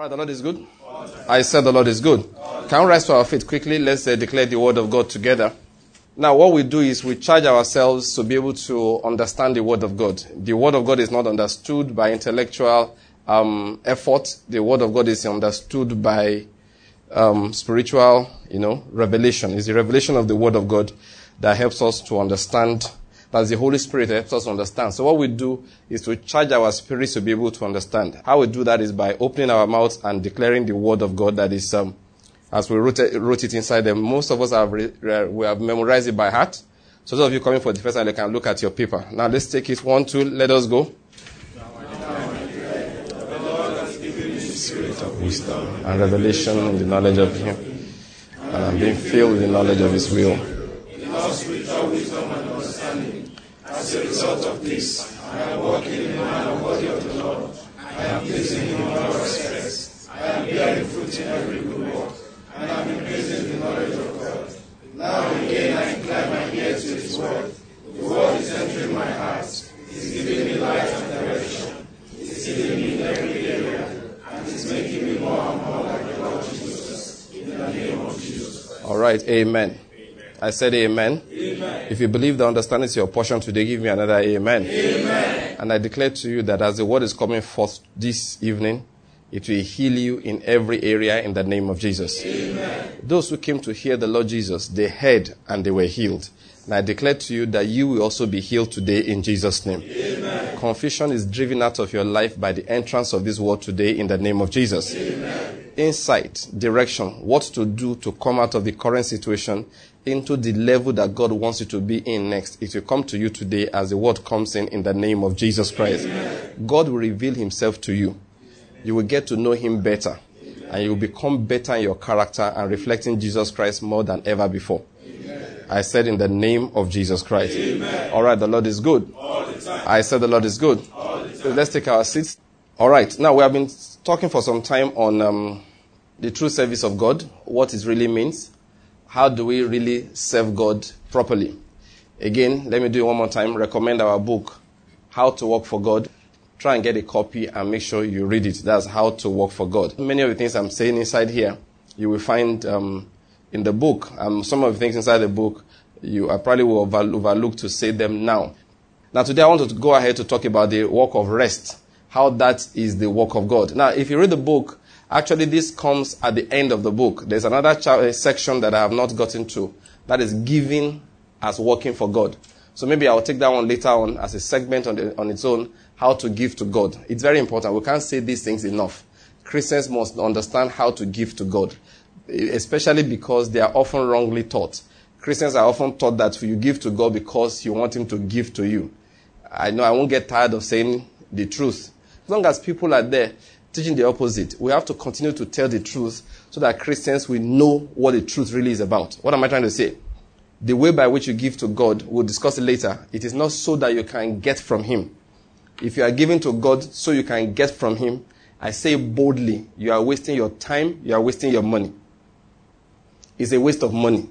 All right, the Lord is good. I said the Lord is good. Can we rise to our feet quickly? Let's uh, declare the word of God together. Now, what we do is we charge ourselves to be able to understand the word of God. The word of God is not understood by intellectual um, effort. The word of God is understood by um, spiritual, you know, revelation. It's the revelation of the word of God that helps us to understand. That's the Holy Spirit that helps us understand. So what we do is to charge our spirits to be able to understand. How we do that is by opening our mouths and declaring the word of God that is, um, as we wrote it, wrote it inside them. Most of us have re- we have memorized it by heart. So those of you coming for the first time, you can look at your paper. Now let's take it one, two, let us go. Spirit of wisdom and revelation in the knowledge of Him, and I'm being filled with the knowledge of His will. In all spiritual wisdom and understanding, as a result of this, I am walking in the man and body of the Lord. I am pleasing in all respects. I am bearing fruit in every good work, I am increasing the knowledge of God. Now again I incline my ear to His word. The word is entering my heart. It is giving me light and direction. It is healing me in every area, and it is making me more and more like the Lord Jesus. In the name of Jesus. All right, amen. I said amen. Amen. If you believe the understanding is your portion today, give me another amen. Amen. And I declare to you that as the word is coming forth this evening, it will heal you in every area in the name of Jesus. Amen. Those who came to hear the Lord Jesus, they heard and they were healed. And I declare to you that you will also be healed today in Jesus' name. Amen. Confusion is driven out of your life by the entrance of this word today in the name of Jesus. Amen. Insight, direction, what to do to come out of the current situation into the level that God wants you to be in next. It will come to you today as the word comes in in the name of Jesus Christ. God will reveal himself to you. You will get to know him better and you will become better in your character and reflecting Jesus Christ more than ever before. I said in the name of Jesus Christ. All right, the Lord is good. I said the Lord is good. Let's take our seats. All right, now we have been talking for some time on um, the true service of God, what it really means, how do we really serve God properly. Again, let me do it one more time. Recommend our book, How to Work for God. Try and get a copy and make sure you read it. That's How to Work for God. Many of the things I'm saying inside here, you will find um, in the book. Um, some of the things inside the book, you I probably will overlook to say them now. Now, today I want to go ahead to talk about the work of rest, how that is the work of God. Now, if you read the book, actually this comes at the end of the book. There's another uh, section that I have not gotten to that is giving as working for God. So maybe I'll take that one later on as a segment on, the, on its own, how to give to God. It's very important. We can't say these things enough. Christians must understand how to give to God, especially because they are often wrongly taught. Christians are often taught that you give to God because you want Him to give to you. I know I won't get tired of saying the truth. Long as people are there teaching the opposite, we have to continue to tell the truth so that Christians will know what the truth really is about. What am I trying to say? The way by which you give to God, we'll discuss it later. It is not so that you can get from Him. If you are giving to God so you can get from Him, I say boldly, you are wasting your time, you are wasting your money. It's a waste of money.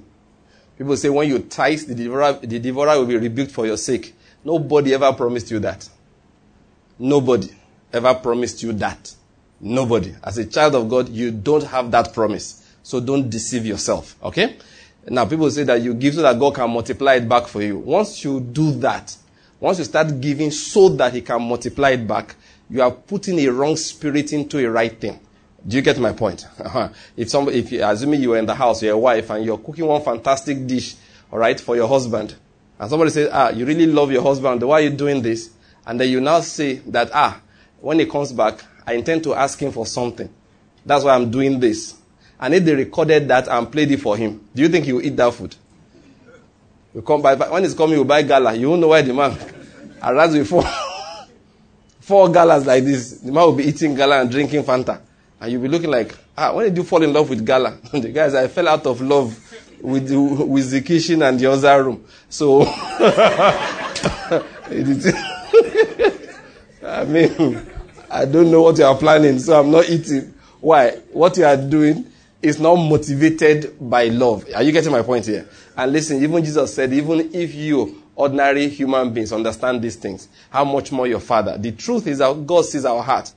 People say when you tithe, the devourer, the devourer will be rebuked for your sake. Nobody ever promised you that. Nobody ever promised you that. Nobody. As a child of God, you don't have that promise. So don't deceive yourself. Okay? Now, people say that you give so that God can multiply it back for you. Once you do that, once you start giving so that He can multiply it back, you are putting a wrong spirit into a right thing. Do you get my point? if somebody, if you, assuming you are in the house, you're a wife, and you're cooking one fantastic dish, all right, for your husband, and somebody says, ah, you really love your husband, why are you doing this? And then you now say that, ah, when he comes back, I intend to ask him for something. That's why I'm doing this. And if they recorded that and played it for him, do you think he will eat that food? You come by, when he's coming, you buy gala. You won't know why the man arrives with four, four galas like this. The man will be eating gala and drinking Fanta. And you'll be looking like, ah, when did you fall in love with gala? the guys, I fell out of love with, with the kitchen and the other room. So, I mean, I don't know what you are planning, so I'm not eating. Why? What you are doing is not motivated by love. Are you getting my point here? And listen, even Jesus said, even if you, ordinary human beings, understand these things, how much more your Father? The truth is that God sees our heart.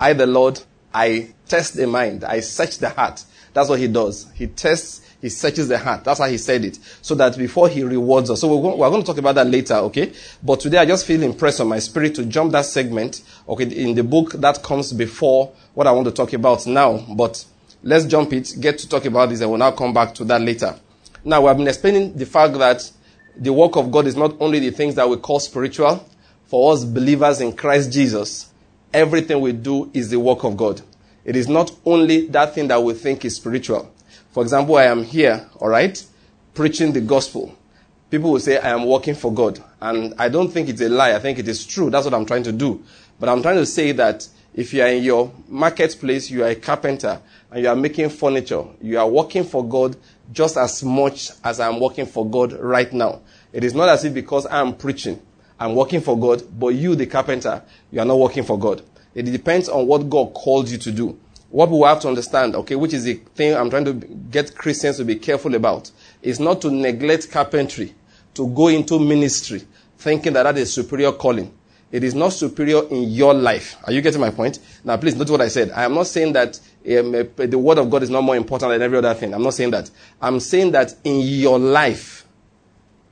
I, the Lord, I test the mind. I search the heart. That's what he does. He tests, he searches the heart. That's how he said it. So that before he rewards us. So we're going, we're going to talk about that later, okay? But today I just feel impressed on my spirit to jump that segment, okay, in the book that comes before what I want to talk about now. But let's jump it, get to talk about this, and we'll now come back to that later. Now, we have been explaining the fact that the work of God is not only the things that we call spiritual. For us believers in Christ Jesus, everything we do is the work of God. It is not only that thing that we think is spiritual. For example, I am here, alright, preaching the gospel. People will say, I am working for God. And I don't think it's a lie. I think it is true. That's what I'm trying to do. But I'm trying to say that if you are in your marketplace, you are a carpenter, and you are making furniture, you are working for God just as much as I'm working for God right now. It is not as if because I'm preaching, I'm working for God, but you, the carpenter, you are not working for God. It depends on what God called you to do. What we have to understand, okay, which is the thing I'm trying to get Christians to be careful about, is not to neglect carpentry, to go into ministry, thinking that that is superior calling. It is not superior in your life. Are you getting my point? Now, please note what I said. I am not saying that um, uh, the word of God is not more important than every other thing. I'm not saying that. I'm saying that in your life,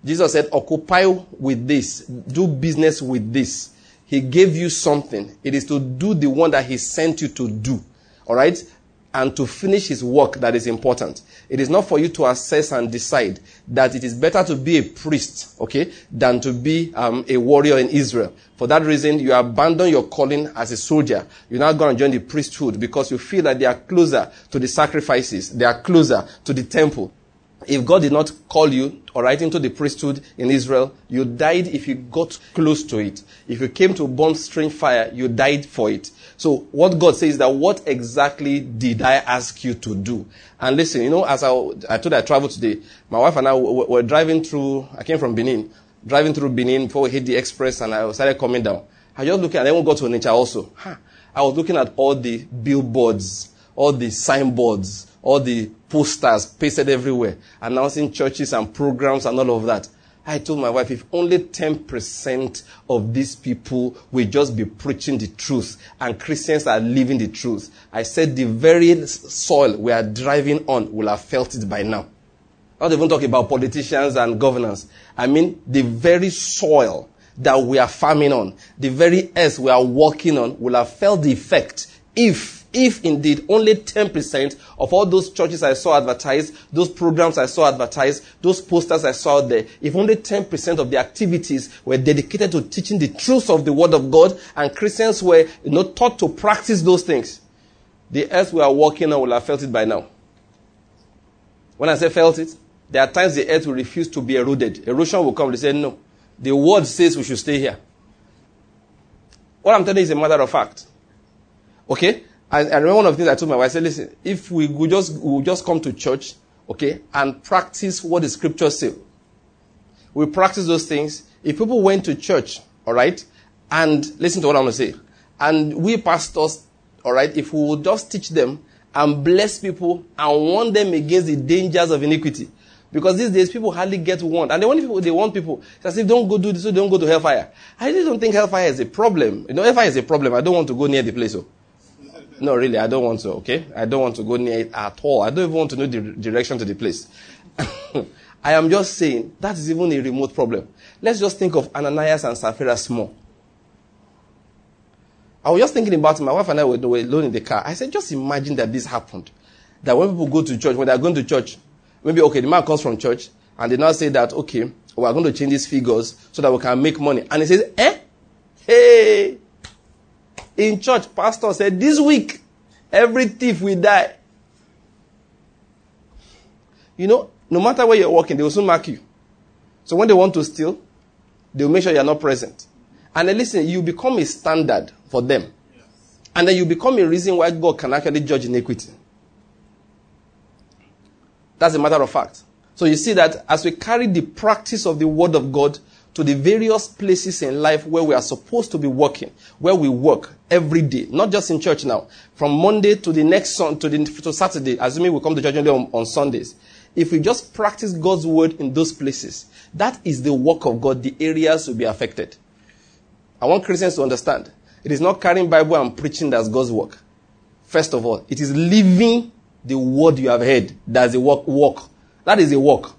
Jesus said, occupy with this, do business with this. He gave you something. It is to do the one that He sent you to do. All right? And to finish His work that is important. It is not for you to assess and decide that it is better to be a priest, okay, than to be um, a warrior in Israel. For that reason, you abandon your calling as a soldier. You're not going to join the priesthood because you feel that they are closer to the sacrifices. They are closer to the temple. If God did not call you or right into the priesthood in Israel, you died if you got close to it. If you came to burn strange fire, you died for it. So what God says is that what exactly did I ask you to do? And listen, you know, as I, I told I traveled today, my wife and I were driving through, I came from Benin, driving through Benin before we hit the express and I started coming down. I just looking, and then we got to Onitsha also. Huh. I was looking at all the billboards, all the signboards, all the posters pasted everywhere, announcing churches and programs and all of that. I told my wife, if only 10% of these people will just be preaching the truth and Christians are living the truth, I said the very soil we are driving on will have felt it by now. Not even talking about politicians and governors. I mean, the very soil that we are farming on, the very earth we are walking on will have felt the effect if if indeed only 10% of all those churches I saw advertised, those programs I saw advertised, those posters I saw there, if only 10% of the activities were dedicated to teaching the truth of the Word of God and Christians were you know, taught to practice those things, the earth we are walking on will have felt it by now. When I say felt it, there are times the earth will refuse to be eroded. Erosion will come. They say, no. The word says we should stay here. What I'm telling you is a matter of fact. Okay? I, I remember one of the things I told my wife, I said, listen, if we would just, we just come to church, okay, and practice what the scriptures say. We practice those things. If people went to church, alright, and listen to what I'm going to say, and we pastors, alright, if we would just teach them and bless people and warn them against the dangers of iniquity. Because these days people hardly get warned. And they want people, they want people. It's as if don't go do this, so don't go to hellfire. I really don't think hellfire is a problem. You know, hellfire is a problem. I don't want to go near the place. So. No, really, I don't want to, okay? I don't want to go near it at all. I don't even want to know the direction to the place. I am just saying that is even a remote problem. Let's just think of Ananias and Sapphira small. I was just thinking about it. My wife and I were, were alone in the car. I said, just imagine that this happened. That when people go to church, when they're going to church, maybe, okay, the man comes from church, and they now say that, okay, we're going to change these figures so that we can make money. And he says, eh? Hey, in church, pastor said, this week, every thief will die. You know, no matter where you're working, they will soon mark you. So when they want to steal, they'll make sure you're not present. And then listen, you become a standard for them. And then you become a reason why God can actually judge iniquity. That's a matter of fact. So you see that as we carry the practice of the word of God to the various places in life where we are supposed to be working, where we work every day, not just in church now. From Monday to the next son, to the to Saturday, assuming we come to church only on, on Sundays. If we just practice God's word in those places, that is the work of God. The areas will be affected. I want Christians to understand. It is not carrying Bible and preaching that's God's work. First of all, it is living the word you have heard. That's a work. Work. That is a work.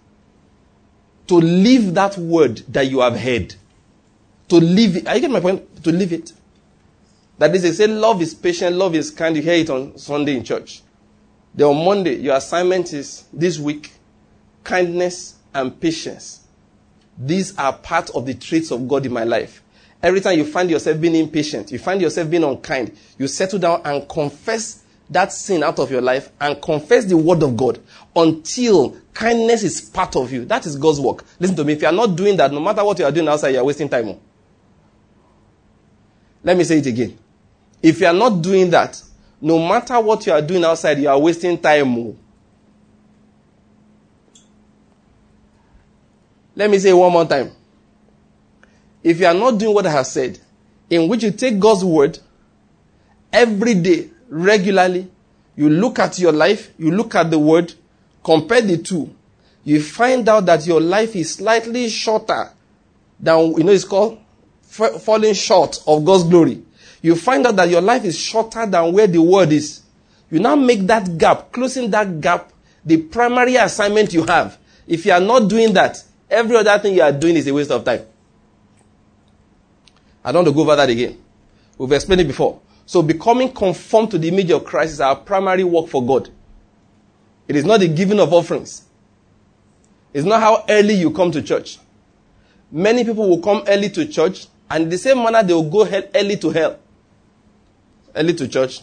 To live that word that you have heard. To live it. Are you getting my point? To live it. That is, they say love is patient, love is kind. You hear it on Sunday in church. Then on Monday, your assignment is this week kindness and patience. These are part of the traits of God in my life. Every time you find yourself being impatient, you find yourself being unkind, you settle down and confess that sin out of your life and confess the word of God until kindness is part of you. That is God's work. Listen to me. If you are not doing that, no matter what you are doing outside, you are wasting time. Let me say it again. If you are not doing that, no matter what you are doing outside, you are wasting time. Let me say one more time. If you are not doing what I have said, in which you take God's word every day, regularly, you look at your life, you look at the word, compare the two, you find out that your life is slightly shorter than, you know, it's called falling short of God's glory. You find out that your life is shorter than where the word is. You now make that gap, closing that gap, the primary assignment you have. If you are not doing that, every other thing you are doing is a waste of time. I don't want to go over that again. We've explained it before. So becoming conformed to the image of Christ is our primary work for God. It is not the giving of offerings. It's not how early you come to church. Many people will come early to church and the same manner they will go early to hell. Early to church.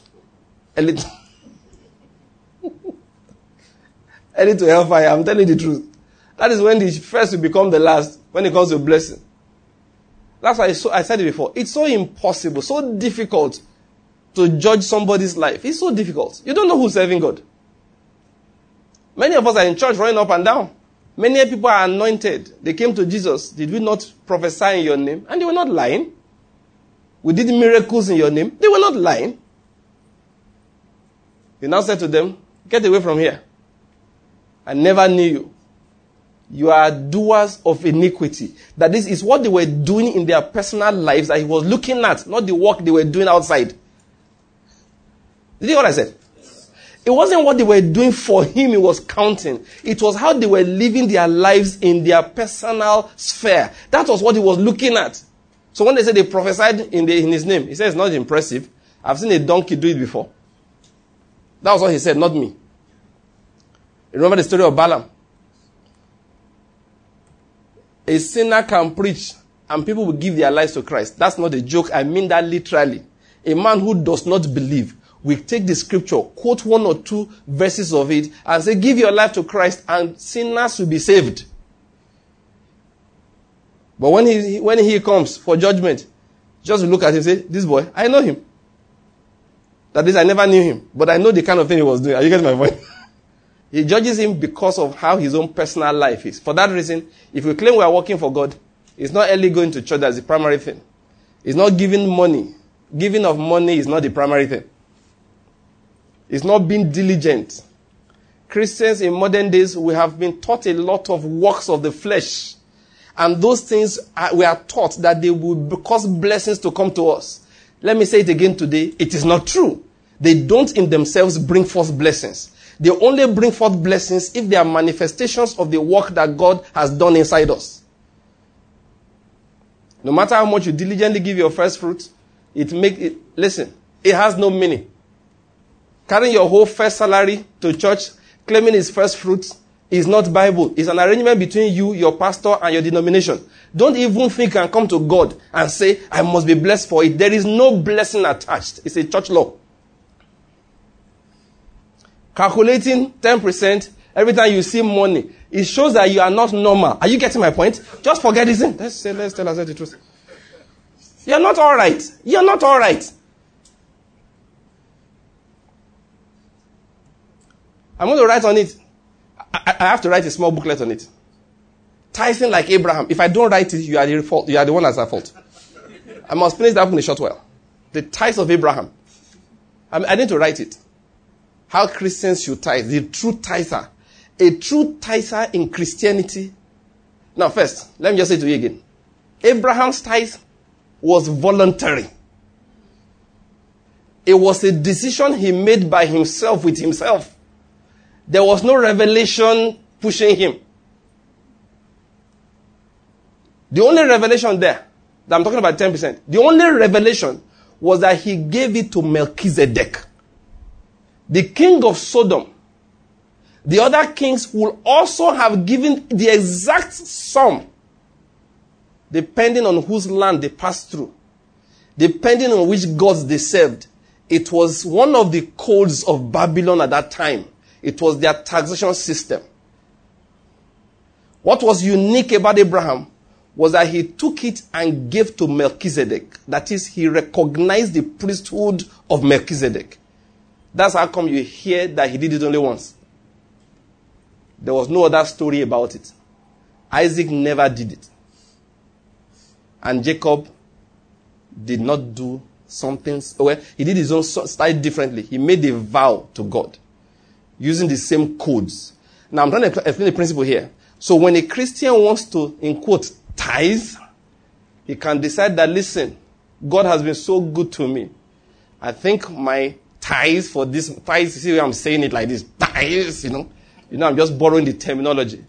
Early to, early to hellfire. I'm telling you the truth. That is when the first will become the last when it comes to blessing. That's why I said it before. It's so impossible, so difficult to judge somebody's life. is so difficult. You don't know who's serving God. Many of us are in church running up and down. Many people are anointed. They came to Jesus. Did we not prophesy in your name? And they were not lying. We did miracles in your name. They were not lying. He now said to them, Get away from here. I never knew you. You are doers of iniquity. That this is what they were doing in their personal lives that he was looking at, not the work they were doing outside. Did you hear what I said? It wasn't what they were doing for him he was counting. It was how they were living their lives in their personal sphere. That was what he was looking at. So when they said they prophesied in, the, in his name, he said it's not impressive. I've seen a donkey do it before. That was what he said, not me. Remember the story of Balaam? A sinner can preach and people will give their lives to Christ. That's not a joke. I mean that literally. A man who does not believe we take the scripture, quote one or two verses of it, and say, Give your life to Christ, and sinners will be saved. But when he, when he comes for judgment, just look at him and say, This boy, I know him. That is, I never knew him, but I know the kind of thing he was doing. Are you getting my point? he judges him because of how his own personal life is. For that reason, if we claim we are working for God, it's not only going to church as the primary thing. It's not giving money. Giving of money is not the primary thing. It's not being diligent. Christians in modern days, we have been taught a lot of works of the flesh. And those things, are, we are taught that they will cause blessings to come to us. Let me say it again today. It is not true. They don't in themselves bring forth blessings. They only bring forth blessings if they are manifestations of the work that God has done inside us. No matter how much you diligently give your first fruit, it make it, listen, it has no meaning. Carrying your whole first salary to church, claiming his first fruits, is not Bible. It's an arrangement between you, your pastor, and your denomination. Don't even think and come to God and say, I must be blessed for it. There is no blessing attached. It's a church law. Calculating 10% every time you see money, it shows that you are not normal. Are you getting my point? Just forget this. Let's say, let's tell ourselves the truth. You're not alright. You're not alright. I'm going to write on it. I, I, have to write a small booklet on it. Tithing like Abraham. If I don't write it, you are the fault. You are the one that's at fault. I must finish that in a short while. The tithe of Abraham. I, I need to write it. How Christians should tithe. The true tither. A true tither in Christianity. Now, first, let me just say to you again. Abraham's tithe was voluntary. It was a decision he made by himself with himself. There was no revelation pushing him. The only revelation there, that I'm talking about 10%, the only revelation was that he gave it to Melchizedek, the king of Sodom. The other kings will also have given the exact sum, depending on whose land they passed through, depending on which gods they served. It was one of the codes of Babylon at that time. It was their taxation system. What was unique about Abraham was that he took it and gave to Melchizedek. That is, he recognized the priesthood of Melchizedek. That's how come you hear that he did it only once. There was no other story about it. Isaac never did it. And Jacob did not do something. Well, he did his own style differently. He made a vow to God using the same codes. Now, I'm trying to explain the principle here. So, when a Christian wants to, in quote, tithe, he can decide that, listen, God has been so good to me. I think my tithes for this, tithes, see where I'm saying it like this, tithes, you know. You know, I'm just borrowing the terminology.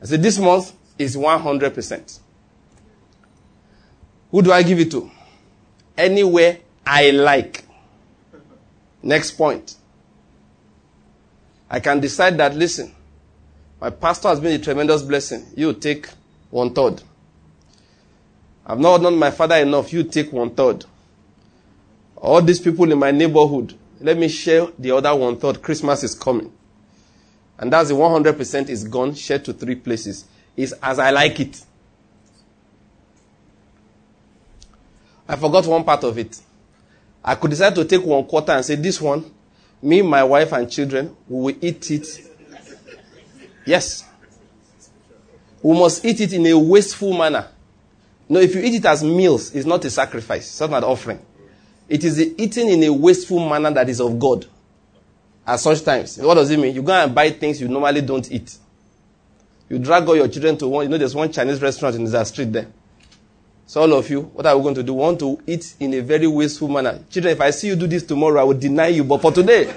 I said, this month is 100%. Who do I give it to? Anywhere I like. Next point. I can decide that, listen, my pastor has been a tremendous blessing. You take one third. I've not done my father enough. You take one third. All these people in my neighborhood, let me share the other one third. Christmas is coming. And that's the 100% is gone, shared to three places. Is as I like it. I forgot one part of it. I could decide to take one quarter and say, this one, me, my wife, and children, we will eat it. Yes. We must eat it in a wasteful manner. No, if you eat it as meals, it's not a sacrifice, it's not an offering. It is eaten in a wasteful manner that is of God. At such times. What does it mean? You go and buy things you normally don't eat. You drag all your children to one, you know, there's one Chinese restaurant in the street there. So all of you, what are we going to do? We want to eat in a very wasteful manner. Children, if I see you do this tomorrow, I will deny you. But for today,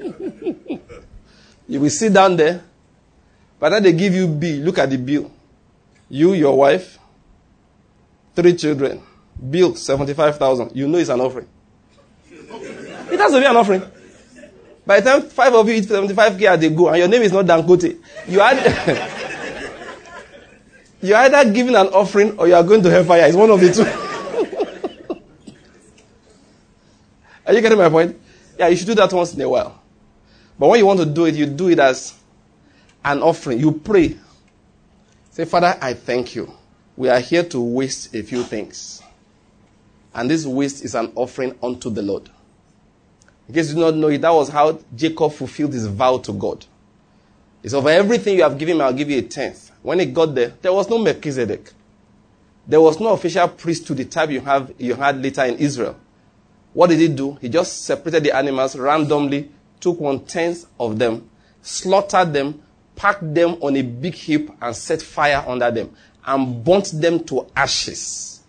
you will sit down there by the time they give you bill, look at the bill. You, your wife, three children, bill 75,000. You know it's an offering. It has to be an offering. By the time five of you eat 75k are they go, and your name is not Dangote, you are you're either giving an offering or you are going to hellfire. It's one of the two. are you getting my point? Yeah, you should do that once in a while. But when you want to do it, you do it as an offering. You pray. Say, Father, I thank you. We are here to waste a few things. And this waste is an offering unto the Lord. In case you do not know it, that was how Jacob fulfilled his vow to God. He said, For everything you have given me, I'll give you a tenth. When he got there, there was no Melchizedek. There was no official priest to the type you, have, you had later in Israel. What did he do? He just separated the animals randomly, took one tenth of them, slaughtered them, packed them on a big heap and set fire under them and burnt them to ashes.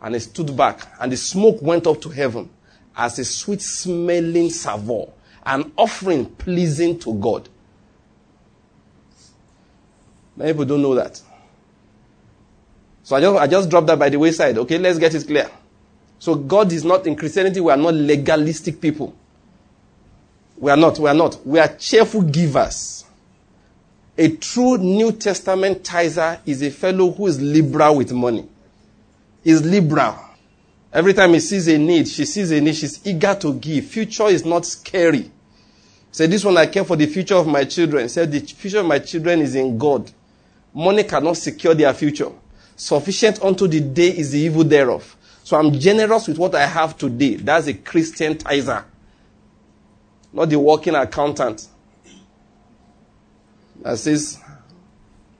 And he stood back and the smoke went up to heaven as a sweet smelling savour, an offering pleasing to God. Many people don't know that. So I just, I just dropped that by the wayside. Okay, let's get it clear. So God is not, in Christianity, we are not legalistic people. We are not, we are not. We are cheerful givers. A true New Testament tither is a fellow who is liberal with money. Is liberal. Every time he sees a need, she sees a need, she's eager to give. Future is not scary. Say, this one I care for the future of my children. Say, the future of my children is in God. Money cannot secure their future. Sufficient unto the day is the evil thereof. So I'm generous with what I have today. That's a Christian tither. Not the working accountant that says,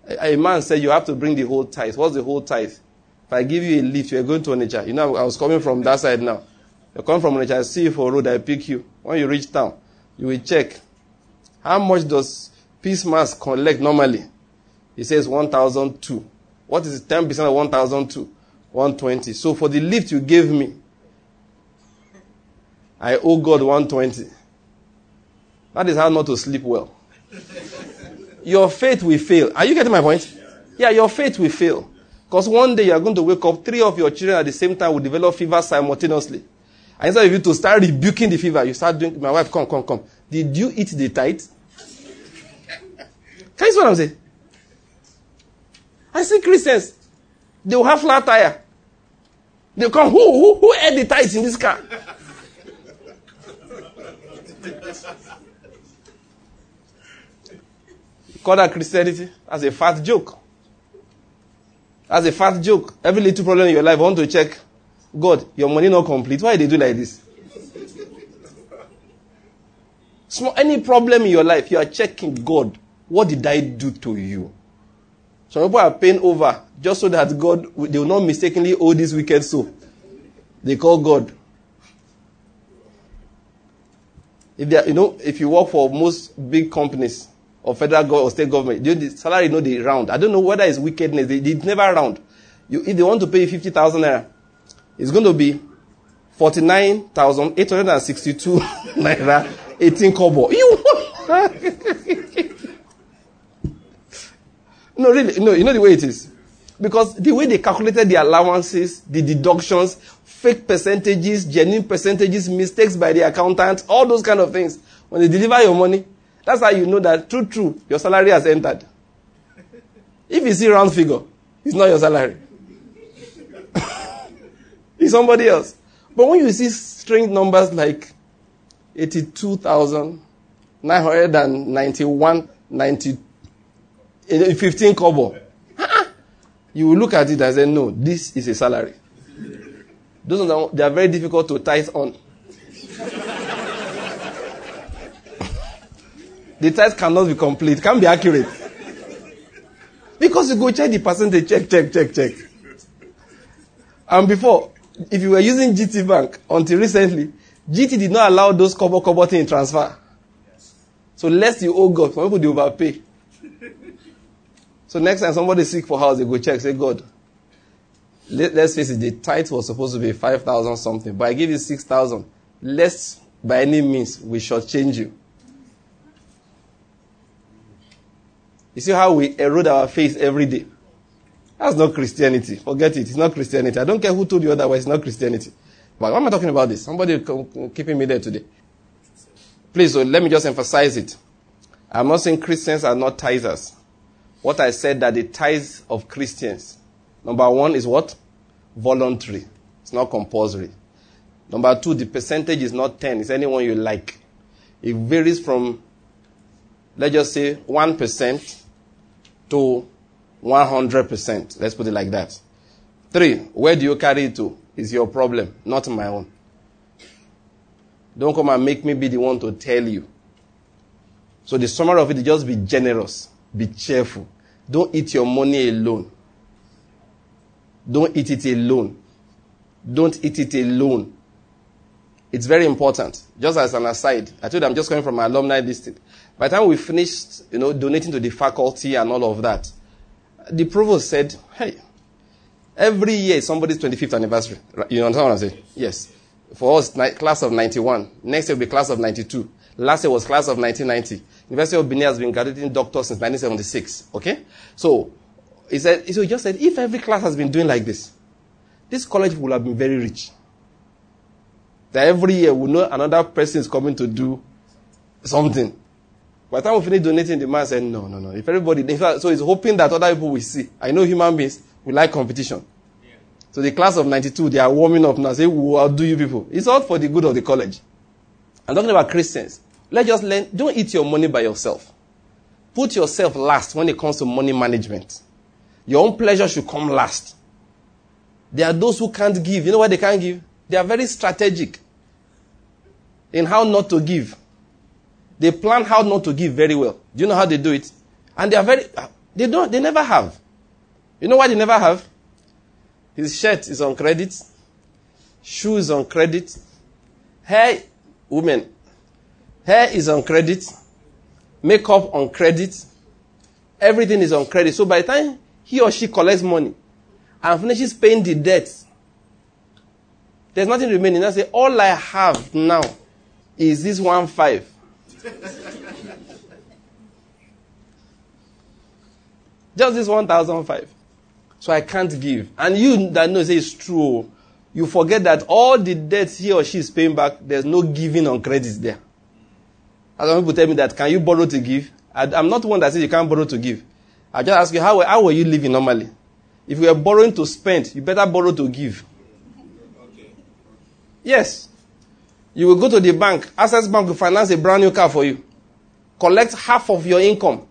a, man said you have to bring the whole tithe. What's the whole tithe? If I give you a lift, you're going to Onitsha. You know, I was coming from that side now. You're coming from Onitsha, I see you for road, I pick you. When you reach town, you will check. How much does Peace Mass collect normally? He says 1,002. What is 10% of 1,002? 120. So for the lift you gave me, I owe God 120. That is how not to sleep well. Your faith will fail. Are you getting my point? Yeah, your faith will fail. Because one day you are going to wake up, three of your children at the same time will develop fever simultaneously. And instead of you to start rebuking the fever, you start doing, my wife, come, come, come. Did you eat the tithe? Can you see what I'm saying? I see Christians, they will have flat tire. They'll come, who, who, who ate the tithe in this car? Call that Christianity as a fat joke. As a fat joke. Every little problem in your life, I want to check. God, your money not complete. Why they do like this? Small, any problem in your life, you are checking God. What did I do to you? Some people are paying over just so that God, they will not mistakenly owe this wicked soul. They call God. If they are, you know, if you work for most big companies or federal government or state government, the salary you know they round. I don't know whether it's wickedness. They, they never round. You, if they want to pay you fifty thousand naira, it's going to be forty nine thousand eight hundred and sixty two naira eighteen kobo. You no really no you know the way it is because the way they calculated the allowances, the deductions, fake percentages, genuine percentages, mistakes by the accountant, all those kind of things. When they deliver your money, that's how you know that true, true, your salary has entered. If you see round figure, it's not your salary. it's somebody else. But when you see strange numbers like 82,991, 90, 15 kobo, you will look at it and say, no, this is a salary. Those are, they are very difficult to tithe on. the tithe cannot be complete, can't be accurate. Because you go check the percentage, check, check, check, check. And before, if you were using GT Bank until recently, GT did not allow those cover cover thing transfer. So lest you owe God, some people they overpay. So next time somebody seek for house, they go check, say, God, let, us face it, the tithe was supposed to be 5,000 something, but I give you 6,000. Lest by any means we shall change you. You see how we erode our faith every day? That's not Christianity. Forget it. It's not Christianity. I don't care who told you otherwise. It's not Christianity. But why am I talking about this? Somebody keeping me there today. Please, so let me just emphasize it. I'm not saying Christians are not tithers. What I said that the tithes of Christians, number one is what? Voluntary. It's not compulsory. Number two, the percentage is not 10. It's anyone you like. It varies from, let's just say, 1% to 100%. Let's put it like that. Three, where do you carry it to? Is your problem, not my own. Don't come and make me be the one to tell you. So the summary of it is just be generous, be cheerful. Don't eat your money alone. Don't eat it alone. Don't eat it alone. It's very important. Just as an aside, I told you I'm just coming from my alumni district. By the time we finished, you know, donating to the faculty and all of that, the provost said, hey, every year somebody's 25th anniversary. You understand what I'm saying? Yes. For us, class of 91. Next year will be class of 92. Last year was class of 1990. University of Benin has been graduating doctors since 1976. Okay? So, he said, so he just said, if every class has been doing like this, this college will have been very rich. That every year we know another person is coming to do something. By the time we finish donating, the man said, no, no, no. If everybody, so he's hoping that other people will see. I know human beings, we like competition. Yeah. So the class of 92, they are warming up now, say, we'll outdo you people. It's all for the good of the college. I'm talking about Christians. Let's just learn, don't eat your money by yourself. Put yourself last when it comes to money management. Your own pleasure should come last. There are those who can't give. You know why they can't give? They are very strategic in how not to give. They plan how not to give very well. Do you know how they do it? And they are very, uh, they don't, they never have. You know why they never have? His shirt is on credit, shoes on credit, hair, women, hair is on credit, makeup on credit, everything is on credit. So by the time he or she collects money and finishes paying the debt, There's nothing remaining. I say, all I have now is this one five. Just this one thousand five. So I can't give. And you that know say it's true. Oh, you forget that all the debts he or she is paying back, there's no giving on credit there. Some people tell me that, can you borrow to give? I, am not one that says you can't borrow to give. I just ask you, how, how were you living normally? If you are borrowing to spend, you better borrow to give. Okay. Yes. You will go to the bank. Access Bank will finance a brand new car for you. Collect half of your income.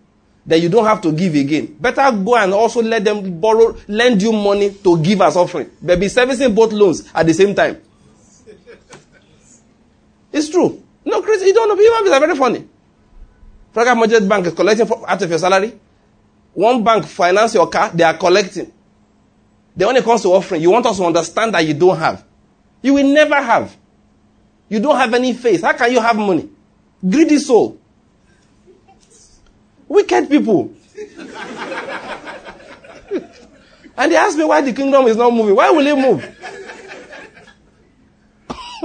Then you don't have to give again. Better go and also let them borrow, lend you money to give as offering. But be servicing both loans at the same time. It's true. No, Chris, you don't know. Human beings are very funny. Praga Merchant Bank is collecting out of your salary. One bank finance your car, they are collecting. Then when it comes to offering, you want us to understand that you don't have. You will never have. You don't have any faith. How can you have money? Greedy soul. Wicked people. and they ask me why the kingdom is not moving. Why will it move?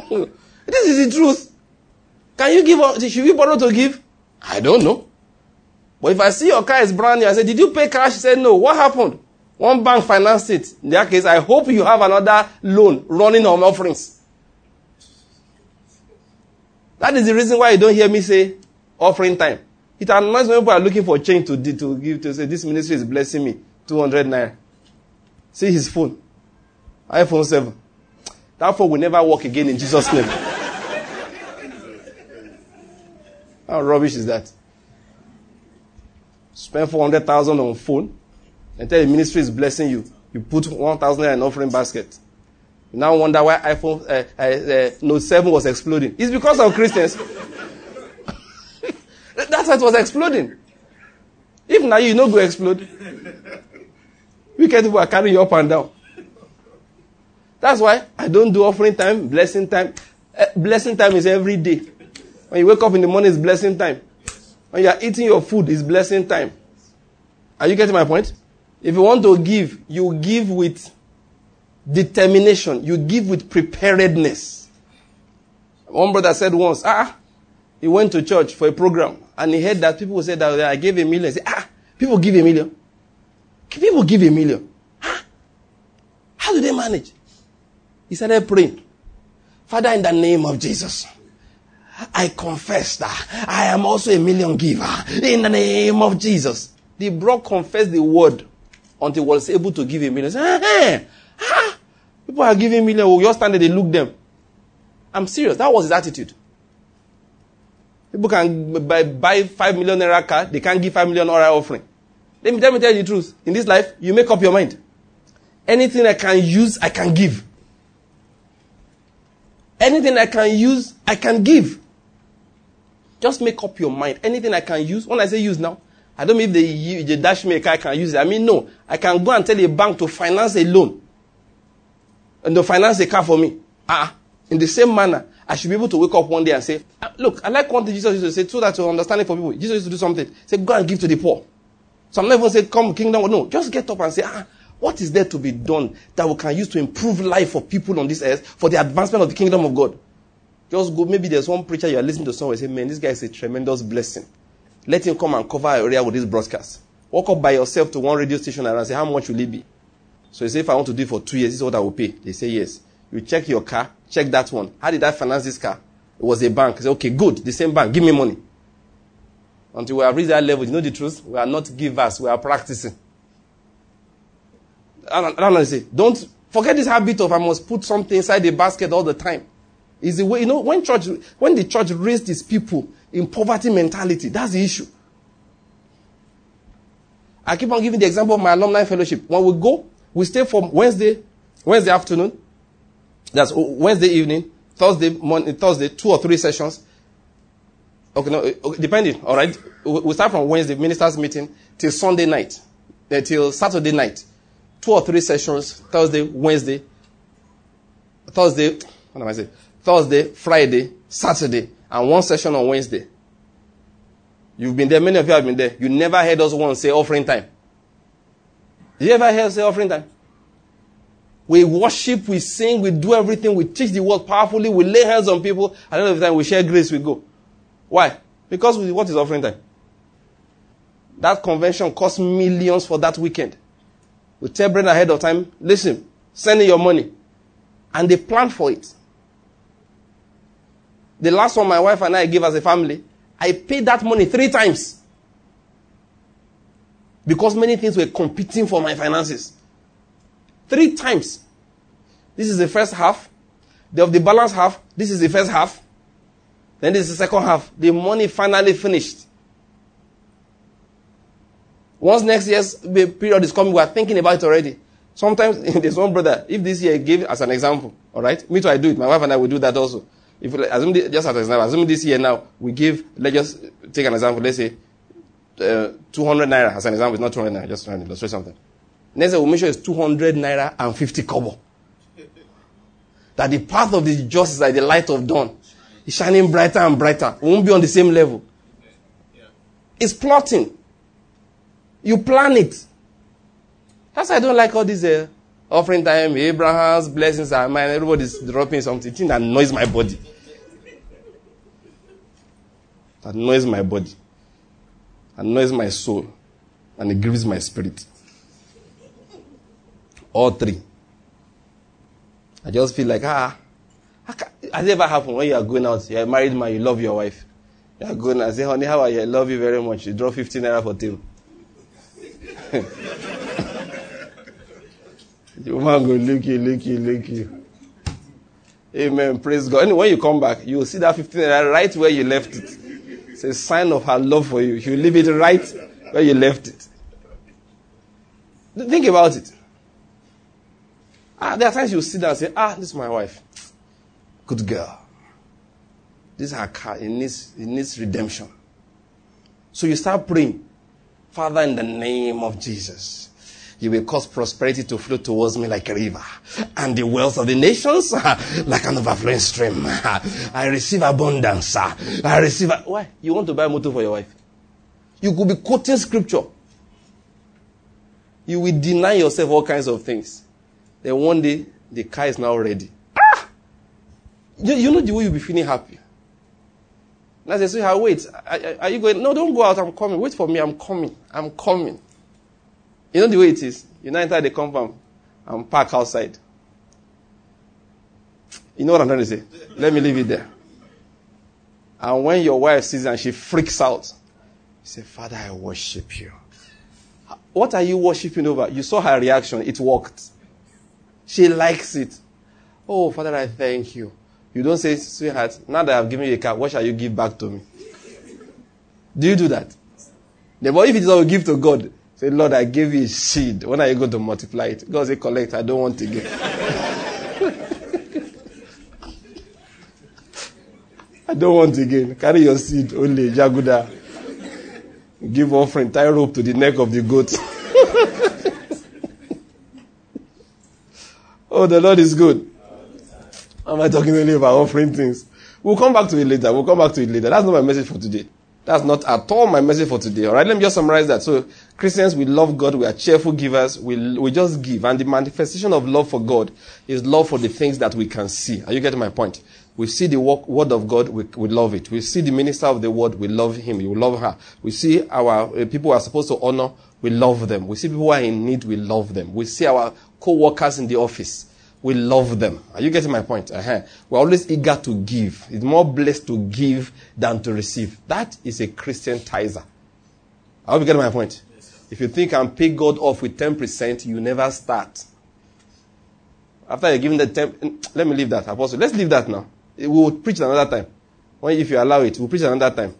this is the truth. Can you give? Should we borrow to give? I don't know. But if I see your car is brand new, I say, Did you pay cash? He said, No. What happened? One bank financed it. In that case, I hope you have another loan running on offerings. That is the reason why you don't hear me say offering time. It annoys when people are looking for change to, to give to say, This ministry is blessing me. 200 naira. See his phone. iPhone 7. That phone will never work again in Jesus' name. How rubbish is that? Spend 400,000 on phone and tell the ministry is blessing you. You put 1,000 in an offering basket. You now wonder why iPhone uh, uh, uh, Note 7 was exploding. It's because of Christians. That's why it was exploding. If now you know go explode. Wicked people are carrying you up and down. That's why I don't do offering time, blessing time. Uh, blessing time is every day. When you wake up in the morning, it's blessing time. When you are eating your food, it's blessing time. Are you getting my point? If you want to give, you give with determination. You give with preparedness. One brother said once, ah, he went to church for a program and he heard that people said that I gave a million. He said, ah, people give a million. People give a million. Ah, how do they manage? He started praying. Father, in the name of Jesus. I confess that I am also a million giver in the name of Jesus. The bro confessed the word until was able to give a million. Hey, ah, people are giving million. We just stand there, they look them. I'm serious. That was his attitude. People can buy, buy five million naira car. They can't give five million naira offering. Let me, let me tell you the truth. In this life, you make up your mind. Anything I can use, I can give. Anything I can use, I can give. Just make up your mind. Anything I can use, when I say use now, I don't mean the, the dash car, I can use it. I mean, no. I can go and tell a bank to finance a loan. And to finance a car for me. Ah, in the same manner, I should be able to wake up one day and say, ah, look, I like one thing Jesus used to say, so that to understand it for people. Jesus used to do something. Say, go and give to the poor. Some even saying, come kingdom. No, just get up and say, ah, what is there to be done that we can use to improve life for people on this earth for the advancement of the kingdom of God? Just go, maybe there's one preacher you are listening to somewhere say, man, this guy is a tremendous blessing. Let him come and cover an area with this broadcast. Walk up by yourself to one radio station and say, how much will it be? So you say, if I want to do it for two years, this is what I will pay. They say, yes. You check your car, check that one. How did I finance this car? It was a bank. Say, okay, good. The same bank. Give me money. Until we have reached that level, you know the truth? We are not givers. We are practicing. I don't know. Say, don't forget this habit of I must put something inside the basket all the time. Is the way, you know, when church, when the church raised its people in poverty mentality, that's the issue. I keep on giving the example of my alumni fellowship. When we go, we stay from Wednesday, Wednesday afternoon, that's Wednesday evening, Thursday morning, Thursday, two or three sessions. Okay, no, okay, depending, all right. We start from Wednesday ministers meeting till Sunday night, uh, till Saturday night. Two or three sessions, Thursday, Wednesday, Thursday, what am I saying? Thursday, Friday, Saturday, and one session on Wednesday. You've been there, many of you have been there. You never heard us once say offering time. Did you ever hear us say offering time? We worship, we sing, we do everything, we teach the word powerfully, we lay hands on people. End of the time, we share grace, we go. Why? Because we, what is offering time? That convention cost millions for that weekend. We tell brethren ahead of time, listen, send in your money. And they plan for it. The last one my wife and I gave as a family, I paid that money three times. Because many things were competing for my finances. Three times. This is the first half. Of the balance half, this is the first half. Then this is the second half. The money finally finished. Once next year's period is coming, we are thinking about it already. Sometimes there's one brother, if this year I gave as an example, all right? Me too, I do it. My wife and I will do that also. If assume just as an example, assume this year now we give. Let's just take an example. Let's say uh, 200 naira as an example. It's not 200 naira. Just trying to illustrate something. Next, we'll make sure it's 200 naira and 50 kobo. That the path of the just is like the light of dawn. It's shining brighter and brighter. We won't be on the same level. It's plotting. You plan it. That's why I don't like all these uh, offering time, Abraham's blessings are mine. Everybody's dropping something. Thing that annoys my body. That annoys my body. Annoys my soul. And it grieves my spirit. All three. I just feel like, ah, has it ever happened when you are going out, you're a married man, you love your wife. You are going out, say, honey, how are you? I love you very much. You draw 15 naira for table. the woman go look you, look you, look you. Amen. Praise God. And when you come back, you will see that 15 naira right where you left it. It's a sign of her love for you. You leave it right where you left it. Think about it. Ah, there are times you will sit down and say, ah, this is my wife. Good girl. This is her car. It needs, it needs redemption. So you start praying. Father, in the name of Jesus, you will cause prosperity to flow towards me like a river, and the wealth of the nations like an overflowing stream. I receive abundance. I receive. A- Why? You want to buy a motor for your wife? You could be quoting scripture. You will deny yourself all kinds of things. Then one day, the car is now ready. Ah! You, know the way you'll be feeling happy. And I say, wait. Are, are you going? No, don't go out. I'm coming. Wait for me. I'm coming. I'm coming. You know the way it is. You now enter the compound and park outside. You know what I'm trying to say? Let me leave it there. And when your wife sees and she freaks out, you say, Father, I worship you. What are you worshiping over? You saw her reaction. It worked. She likes it. Oh, Father, I thank you. You don't say, sweetheart, now that I've given you a car, what shall you give back to me? Do you do that? But if it is all give to God, say, Lord, I gave you seed. When are you going to multiply it? God say, collect. I don't want to give. I don't want to gain. Carry your seed only, Jaguda. Give offering, tie rope to the neck of the goat. oh, the Lord is good. Am I talking only about offering things? We'll come back to it later. We'll come back to it later. That's not my message for today. That's not at all my message for today. All right, let me just summarize that. So, Christians, we love God. We are cheerful givers. We, we just give. And the manifestation of love for God is love for the things that we can see. Are you getting my point? We see the work, word of God, we, we love it. We see the minister of the word, we love him, we love her. We see our uh, people who are supposed to honor, we love them. We see people who are in need, we love them. We see our co-workers in the office, we love them. Are you getting my point? Uh-huh. We're always eager to give. It's more blessed to give than to receive. That is a Christian tither. I hope you get my point. If you think I'm pay God off with 10%, you never start. After you're giving the 10, let me leave that. Apostle, let's leave that now. We will preach another time. When, if you allow it, we'll preach another time.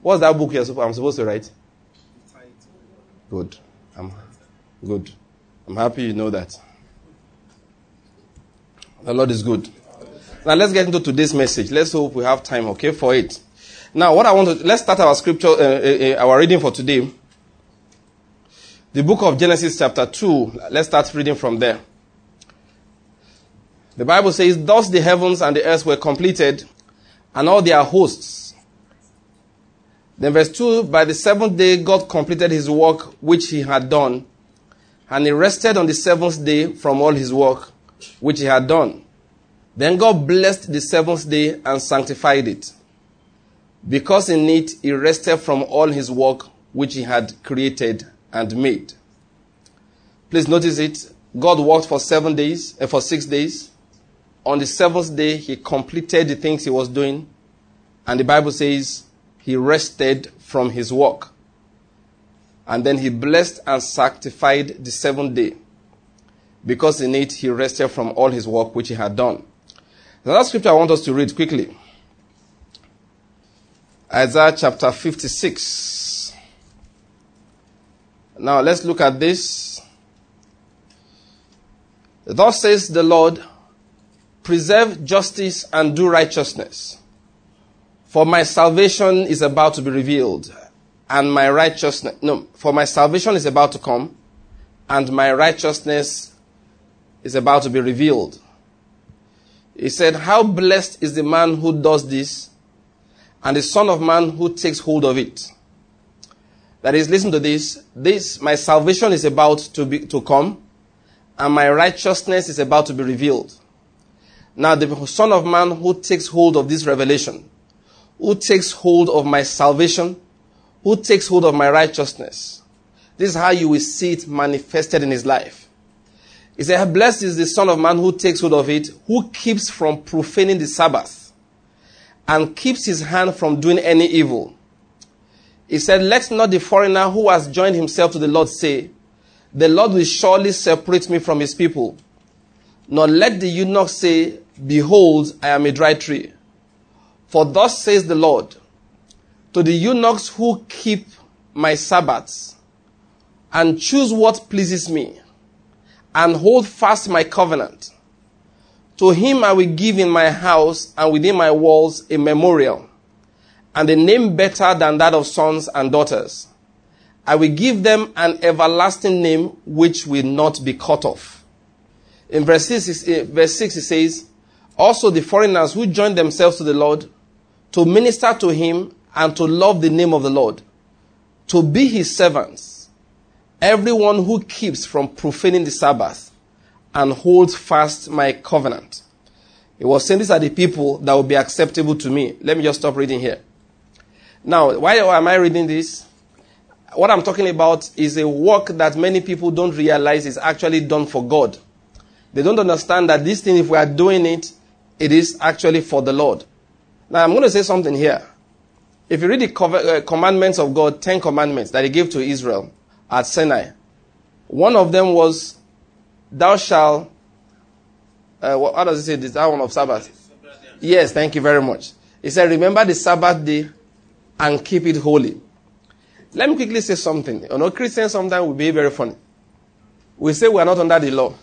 What's that book I'm supposed to write? Good. I'm good. I'm happy you know that. The Lord is good. Now let's get into today's message. Let's hope we have time, okay, for it. Now, what I want to let's start our scripture, uh, uh, our reading for today. The book of Genesis, chapter two. Let's start reading from there. The Bible says, Thus the heavens and the earth were completed, and all their hosts. Then verse 2, By the seventh day God completed his work which he had done, and he rested on the seventh day from all his work which he had done. Then God blessed the seventh day and sanctified it, because in it he rested from all his work which he had created and made. Please notice it. God worked for seven days, uh, for six days. On the seventh day, he completed the things he was doing. And the Bible says he rested from his work. And then he blessed and sanctified the seventh day, because in it he rested from all his work which he had done. The last scripture I want us to read quickly Isaiah chapter 56. Now let's look at this. Thus says the Lord, preserve justice and do righteousness. For my salvation is about to be revealed, and my righteousness, no, for my salvation is about to come, and my righteousness is about to be revealed. He said, How blessed is the man who does this, and the Son of Man who takes hold of it. That is, listen to this. This, my salvation is about to be, to come, and my righteousness is about to be revealed. Now, the Son of Man who takes hold of this revelation, who takes hold of my salvation, who takes hold of my righteousness. This is how you will see it manifested in his life. He said, Blessed is the Son of Man who takes hold of it, who keeps from profaning the Sabbath, and keeps his hand from doing any evil. He said, Let not the foreigner who has joined himself to the Lord say, The Lord will surely separate me from his people. Nor let the eunuch say, Behold, I am a dry tree. For thus says the Lord, To the eunuchs who keep my Sabbaths, and choose what pleases me, and hold fast my covenant. To him I will give in my house and within my walls a memorial, and a name better than that of sons and daughters. I will give them an everlasting name which will not be cut off. In verse 6, verse 6 it says, Also the foreigners who join themselves to the Lord to minister to him and to love the name of the Lord, to be his servants, everyone who keeps from profaning the Sabbath and holds fast my covenant. It was saying these are the people that will be acceptable to me. Let me just stop reading here. Now, why am I reading this? What I'm talking about is a work that many people don't realize is actually done for God. They don't understand that this thing, if we are doing it, it is actually for the Lord. Now, I'm going to say something here. If you read the uh, commandments of God, Ten Commandments that He gave to Israel at Sinai, one of them was, Thou shalt, uh, what, how does it say this? That one of Sabbath. Yes, thank you very much. He said, Remember the Sabbath day and keep it holy. Let me quickly say something. You know, Christians sometimes will be very funny. We say we are not under the law.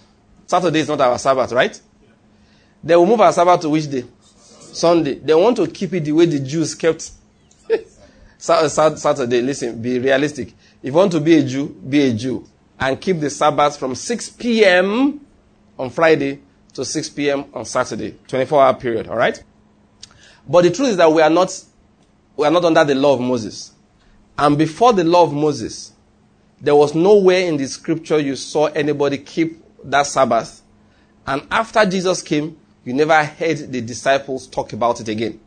Saturday is not our Sabbath, right? They will move our Sabbath to which day? Sunday. They want to keep it the way the Jews kept Saturday. Listen, be realistic. If you want to be a Jew, be a Jew. And keep the Sabbath from 6 p.m. on Friday to 6 p.m. on Saturday. 24 hour period, alright? But the truth is that we are not, we are not under the law of Moses. And before the law of Moses, there was nowhere in the scripture you saw anybody keep that Sabbath. And after Jesus came, you never heard the disciples talk about it again.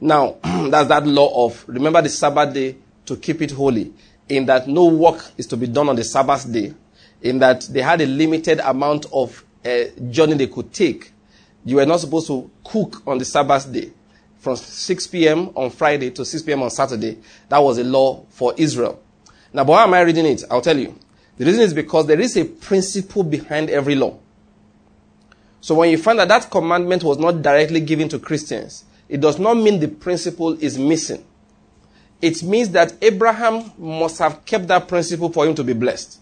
Now, that's that law of remember the Sabbath day to keep it holy, in that no work is to be done on the Sabbath day, in that they had a limited amount of uh, journey they could take. You were not supposed to cook on the Sabbath day from 6 p.m. on Friday to 6 p.m. on Saturday. That was a law for Israel. Now, but why am I reading it? I'll tell you. The reason is because there is a principle behind every law. So when you find that that commandment was not directly given to Christians, it does not mean the principle is missing. It means that Abraham must have kept that principle for him to be blessed.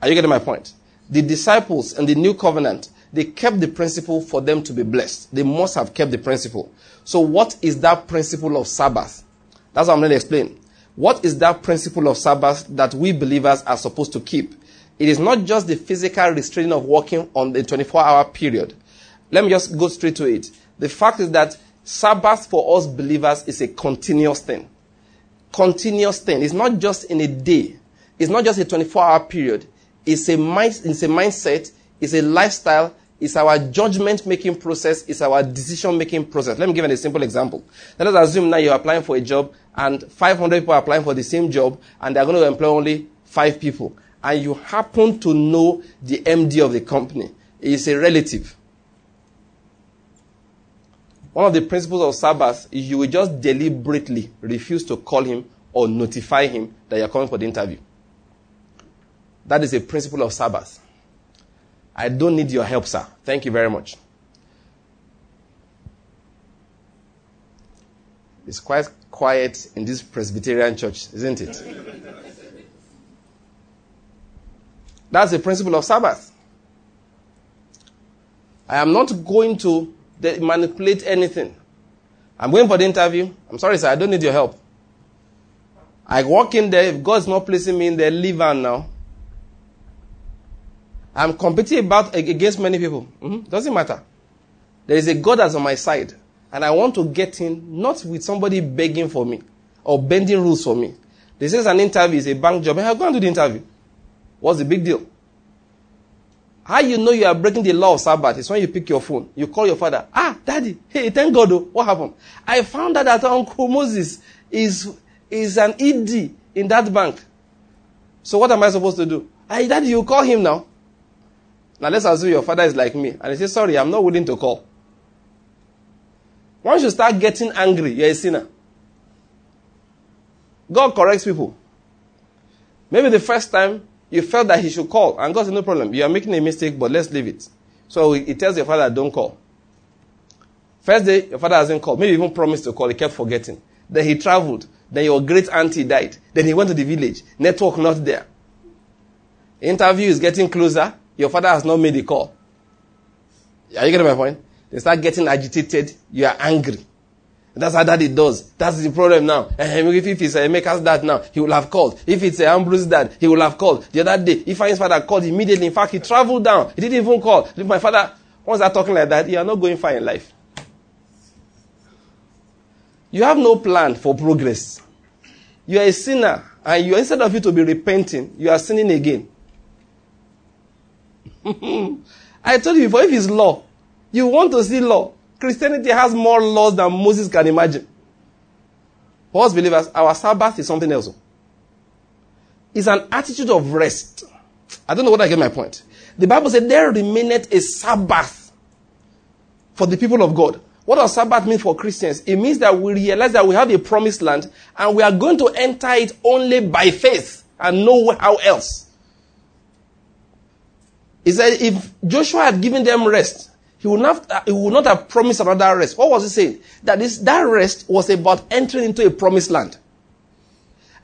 Are you getting my point? The disciples in the new covenant, they kept the principle for them to be blessed. They must have kept the principle. So what is that principle of Sabbath? That's what I'm going to explain. What is that principle of Sabbath that we believers are supposed to keep? It is not just the physical restraining of working on the 24 hour period. Let me just go straight to it. The fact is that Sabbath for us believers is a continuous thing. Continuous thing. It's not just in a day. It's not just a 24 hour period. It's a, mind, it's a mindset. It's a lifestyle. It's our judgment making process, it's our decision making process. Let me give you a simple example. Let us assume now you're applying for a job and 500 people are applying for the same job and they're going to employ only five people. And you happen to know the MD of the company. It's a relative. One of the principles of Sabbath is you will just deliberately refuse to call him or notify him that you're coming for the interview. That is a principle of Sabbath. I don't need your help, sir. Thank you very much. It's quite quiet in this Presbyterian church, isn't it? That's the principle of Sabbath. I am not going to manipulate anything. I'm going for the interview. I'm sorry, sir, I don't need your help. I walk in there. If God's not placing me in there, leave now. I'm competing about against many people. Mm-hmm. Doesn't matter. There is a God that's on my side. And I want to get in, not with somebody begging for me or bending rules for me. This is an interview, it's a bank job. I'll go and do the interview. What's the big deal? How you know you are breaking the law of Sabbath is when you pick your phone. You call your father. Ah, daddy. Hey, thank God. Oh, what happened? I found out that Uncle Moses is, is an ED in that bank. So what am I supposed to do? Hey, daddy, you call him now. Now let's assume your father is like me. And he says, sorry, I'm not willing to call. Once you start getting angry, you're a sinner. God corrects people. Maybe the first time you felt that he should call, and God said, No problem. You are making a mistake, but let's leave it. So he tells your father, Don't call. First day, your father hasn't called. Maybe even promised to call. He kept forgetting. Then he traveled. Then your great auntie died. Then he went to the village. Network not there. Interview is getting closer. Your father has not made a call. Are you getting my point? They start getting agitated. You are angry. That's how daddy does. That's the problem now. If it's a Emeka's dad now, he will have called. If it's uh, a Ambrose's dad, he will have called. The other day, if his father called immediately, in fact, he traveled down. He didn't even call. If my father, once I talking like that, you are not going far in life. You have no plan for progress. You are a sinner, and you instead of you to be repenting, you are sinning again. I told you before, if it's law, you want to see law. Christianity has more laws than Moses can imagine. For us believers, our Sabbath is something else. Oh. It's an attitude of rest. I don't know what I get my point. The Bible said there remaineth a Sabbath for the people of God. What does Sabbath mean for Christians? It means that we realize that we have a promised land and we are going to enter it only by faith and no how else. He said if Joshua had given them rest, he would not, uh, he would not have promised another rest. What was he saying? That this, that rest was about entering into a promised land.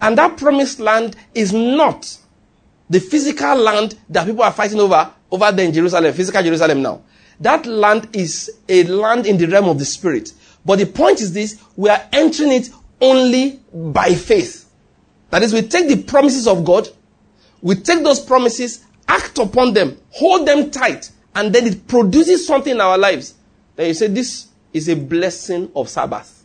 And that promised land is not the physical land that people are fighting over, over there in Jerusalem, physical Jerusalem now. That land is a land in the realm of the spirit. But the point is this, we are entering it only by faith. That is, we take the promises of God, we take those promises, act upon them, hold them tight, and then it produces something in our lives, then you say, This is a blessing of Sabbath.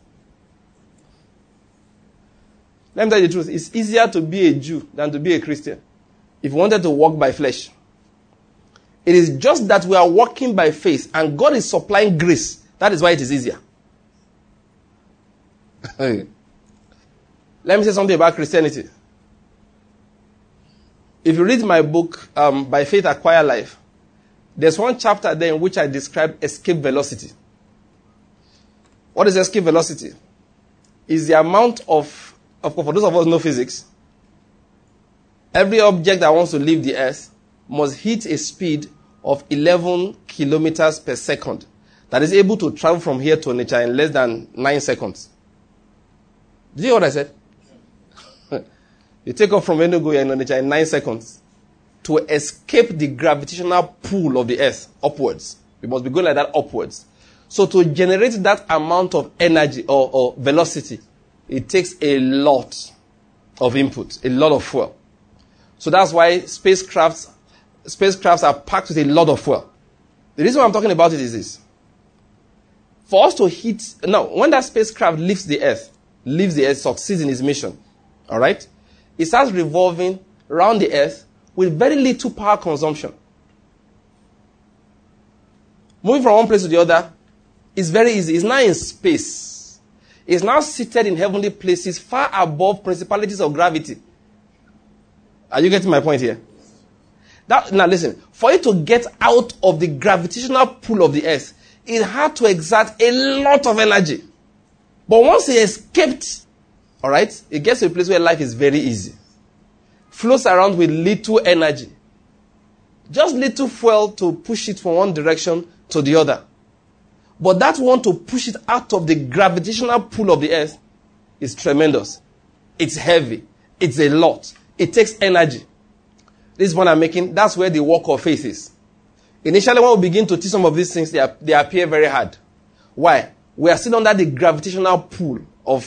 Let me tell you the truth. It's easier to be a Jew than to be a Christian if you wanted to walk by flesh. It is just that we are walking by faith and God is supplying grace. That is why it is easier. Let me say something about Christianity. If you read my book, um, By Faith Acquire Life, there's one chapter there in which I describe escape velocity. What is escape velocity? Is the amount of, of for those of us who know physics, every object that wants to leave the earth must hit a speed of 11 kilometers per second that is able to travel from here to Onitsha in less than 9 seconds. Did you hear what I said? You take off from Enugu and Onitsha in 9 seconds to escape the gravitational pull of the earth upwards. We must be going like that upwards. So to generate that amount of energy or, or velocity, it takes a lot of input, a lot of fuel. So that's why spacecrafts, spacecrafts are packed with a lot of fuel. The reason why I'm talking about it is this. For us to hit, now, when that spacecraft leaves the Earth, leaves the Earth, succeeds in its mission, alright? It starts revolving around the Earth with very little power consumption. moving from one place to the other is very easy. It's now in space. It's now seated in heavenly places far above principalities of gravity. Are you getting my point here? That, now listen, for it to get out of the gravitational pull of the earth, it had to exert a lot of energy. But once it escaped, alright, it gets to a place where life is very easy. Floats around with little energy. Just little fuel to push it from one direction to the other. But that one to push it out of the gravitational pull of the earth is tremendous. It's heavy. It's a lot. It takes energy. This one I'm making, that's where the work of faith is. Initially, when we begin to teach some of these things, they, are, they appear very hard. Why? We are still under the gravitational pull of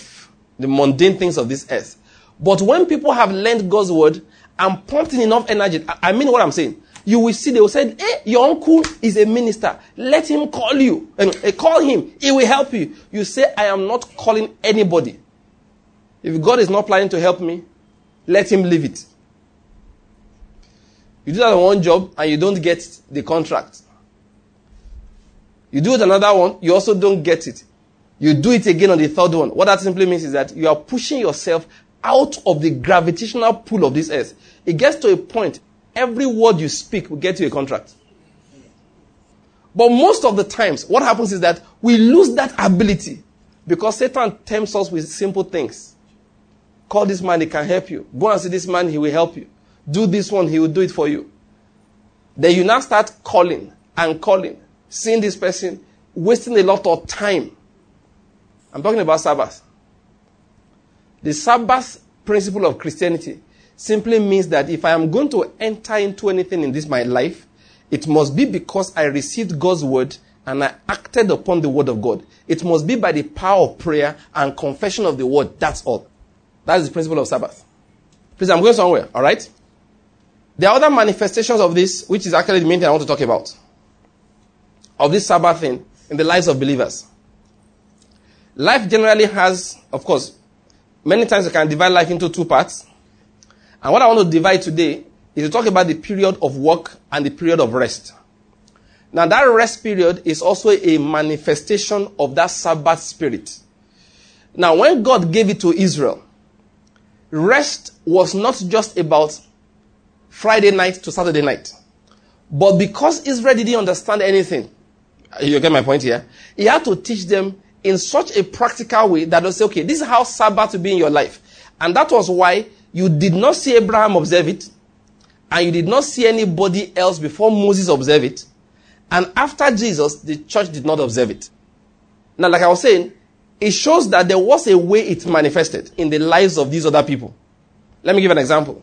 the mundane things of this earth. But when people have learned God's word and pumped in enough energy, I mean what I'm saying. You will see, they will say, hey, your uncle is a minister. Let him call you. And uh, call him. He will help you. You say, I am not calling anybody. If God is not planning to help me, let him leave it. You do that on one job and you don't get the contract. You do it another one, you also don't get it. You do it again on the third one. What that simply means is that you are pushing yourself out of the gravitational pull of this earth. It gets to a point, every word you speak will get you a contract. But most of the times, what happens is that we lose that ability because Satan tempts us with simple things. Call this man, he can help you. Go and see this man, he will help you. Do this one, he will do it for you. Then you now start calling and calling, seeing this person, wasting a lot of time. I'm talking about Sabbath. The Sabbath principle of Christianity simply means that if I am going to enter into anything in this my life, it must be because I received God's word and I acted upon the word of God. It must be by the power of prayer and confession of the word. That's all. That is the principle of Sabbath. Please, I'm going somewhere, alright? There are other manifestations of this, which is actually the main thing I want to talk about. Of this Sabbath thing in the lives of believers. Life generally has, of course, many times you can divide life into two parts. And what I want to divide today is to talk about the period of work and the period of rest. Now that rest period is also a manifestation of that Sabbath spirit. Now when God gave it to Israel, rest was not just about Friday night to Saturday night. But because Israel didn't understand anything, you get my point here? He had to teach them in such a practical way that they'll say, okay, this is how Sabbath will be in your life. And that was why you did not see Abraham observe it, and you did not see anybody else before Moses observe it. And after Jesus, the church did not observe it. Now, like I was saying, it shows that there was a way it manifested in the lives of these other people. Let me give an example.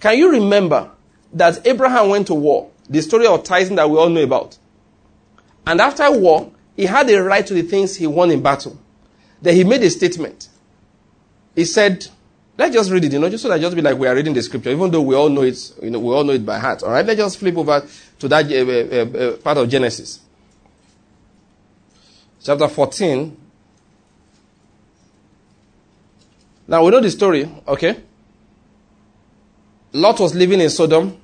Can you remember that Abraham went to war? The story of tithing that we all know about. And after war, he had a right to the things he won in battle. Then he made a statement. He said, let's just read it, you know, just so that just be like we are reading the scripture, even though we all know it, you know, we all know it by heart. All right, let's just flip over to that uh, uh, uh, part of Genesis, chapter 14. Now we know the story, okay? Lot was living in Sodom,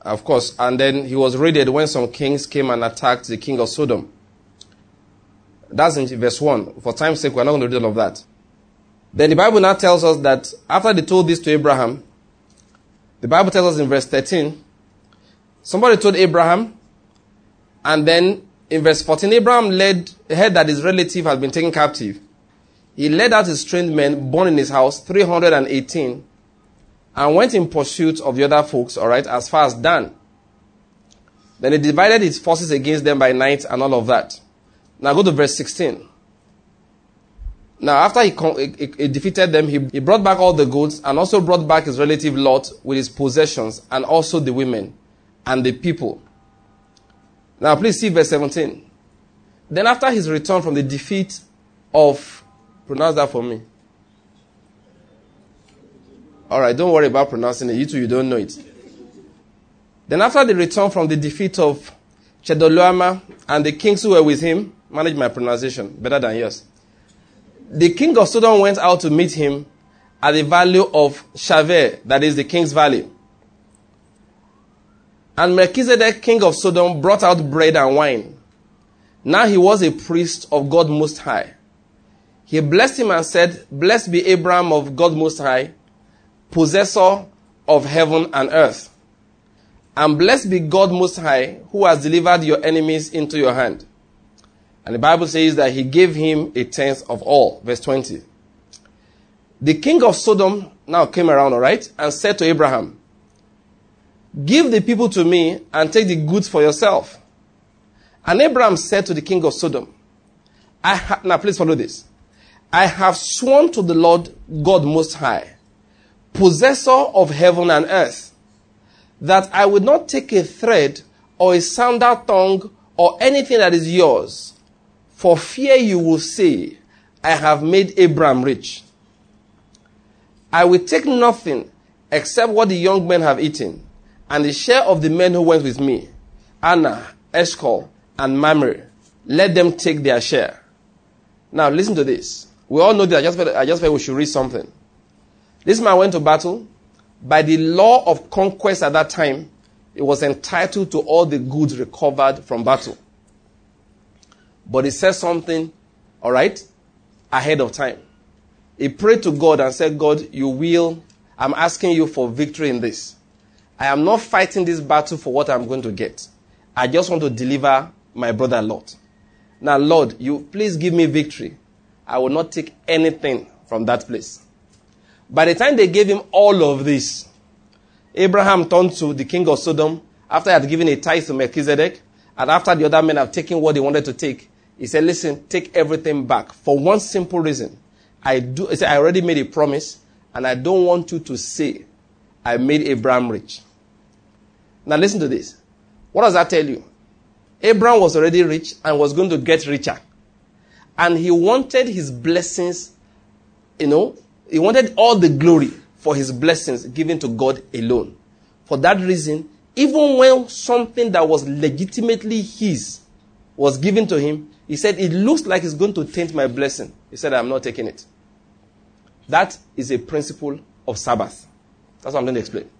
of course, and then he was raided when some kings came and attacked the king of Sodom. That's in verse 1. For time's sake, we're not going to read all of that. Then the Bible now tells us that after they told this to Abraham, the Bible tells us in verse 13, somebody told Abraham, and then in verse 14, Abraham led, heard that his relative had been taken captive. He led out his trained men born in his house, 318, and went in pursuit of the other folks, all right, as far as Dan. Then he divided his forces against them by night and all of that. Now go to verse 16. Now, after he, he, he defeated them, he, he brought back all the goods and also brought back his relative Lot with his possessions and also the women and the people. Now, please see verse 17. Then, after his return from the defeat of, pronounce that for me. All right, don't worry about pronouncing it. You two, you don't know it. Then after the return from the defeat of Chedorlaomer and the kings who were with him, manage my pronunciation better than yours. The king of Sodom went out to meet him at the valley of Shaveh, that is the king's valley. And Melchizedek, king of Sodom, brought out bread and wine Now he was a priest of God Most High. He blessed him and said, Blessed be Abraham of God Most High, possessor of heaven and earth. And blessed be God Most High, who has delivered your enemies into your hand. And the Bible says that he gave him a tenth of all. Verse 20. The king of Sodom now came around, alright, and said to Abraham, Give the people to me and take the goods for yourself. And Abraham said to the king of Sodom, I ha- now please follow this. I have sworn to the Lord God Most High, possessor of heaven and earth, that I would not take a thread or a sandal tongue or anything that is yours, for fear you will say, I have made Abraham rich. I will take nothing except what the young men have eaten, and the share of the men who went with me, Aner, Eshcol, and Mamre. Let them take their share. Now listen to this. We all know that I just felt, I just felt we should read something. This man went to battle. By the law of conquest at that time, he was entitled to all the goods recovered from battle. But he said something, all right, ahead of time. He prayed to God and said, God, you will, I'm asking you for victory in this. I am not fighting this battle for what I'm going to get. I just want to deliver my brother Lot. Now, Lord, you please give me victory. I will not take anything from that place. By the time they gave him all of this, Abraham turned to the king of Sodom after he had given a tithe to Melchizedek, and after the other men have taken what they wanted to take. He said, Listen, take everything back for one simple reason. I do he said, I already made a promise, and I don't want you to say I made Abraham rich. Now listen to this. What does that tell you? Abraham was already rich and was going to get richer. And he wanted his blessings, you know, he wanted all the glory for his blessings given to God alone. For that reason, even when something that was legitimately his was given to him, he said, It looks like it's going to taint my blessing. He said, I'm not taking it. That is a principle of Sabbath. That's what I'm going to explain.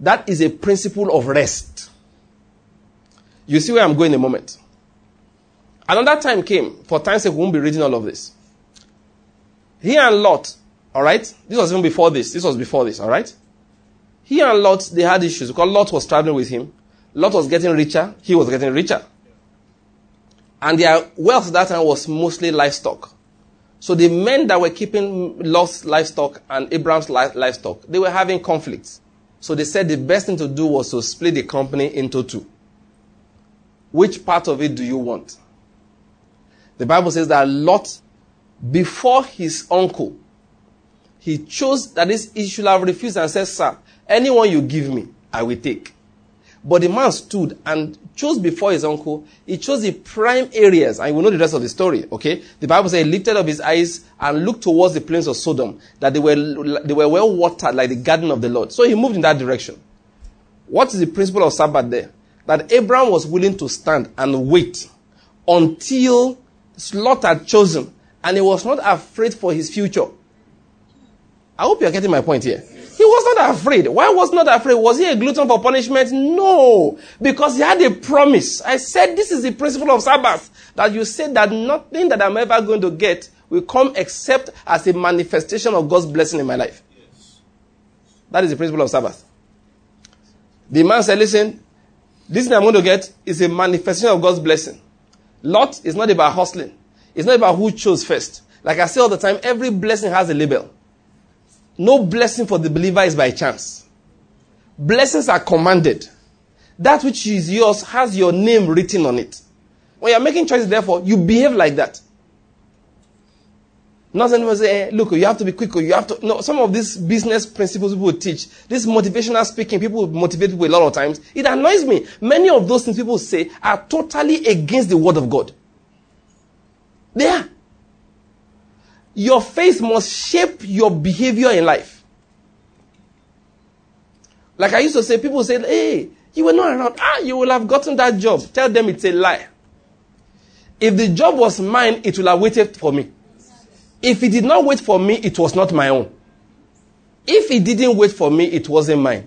That is a principle of rest. You see where I'm going in a moment. Another time came, for time's sake, we won't be reading all of this. He and Lot, alright? This was even before this. This was before this, alright? He and Lot, they had issues because Lot was traveling with him. Lot was getting richer. He was getting richer. And their wealth at that time was mostly livestock. So the men that were keeping Lot's livestock and Abraham's livestock, they were having conflicts. So they said the best thing to do was to split the company into two. Which part of it do you want? The Bible says that Lot, before his uncle, he chose that he should have refused and said, Sir, anyone you give me, I will take. But the man stood and chose before his uncle. He chose the prime areas, and we know the rest of the story. Okay, the Bible says he lifted up his eyes and looked towards the plains of Sodom, that they were they were well watered like the garden of the Lord. So he moved in that direction. What is the principle of Sabbath there? That Abraham was willing to stand and wait until Lot had chosen, and he was not afraid for his future. I hope you are getting my point here. He was not afraid. Why was not afraid? Was he a glutton for punishment? No. Because he had a promise. I said this is the principle of Sabbath. That you said that nothing that I'm ever going to get will come except as a manifestation of God's blessing in my life. Yes. That is the principle of Sabbath. The man said, listen, this thing I'm going to get is a manifestation of God's blessing. Lot is not about hustling. It's not about who chose first. Like I say all the time, every blessing has a label. No blessing for the believer is by chance. Blessings are commanded. That which is yours has your name written on it. When you're making choices, therefore, you behave like that. Not anyone say, eh, look, you have to be quick, you have to. No, some of these business principles people teach, this motivational speaking, people motivate people a lot of times. It annoys me. Many of those things people say are totally against the word of God. They are. Your faith must shape your behavior in life. Like I used to say, people say, hey, you were not around. Ah, you will have gotten that job. Tell them it's a lie. If the job was mine, it will have waited for me. If it did not wait for me, it was not my own. If it didn't wait for me, it wasn't mine.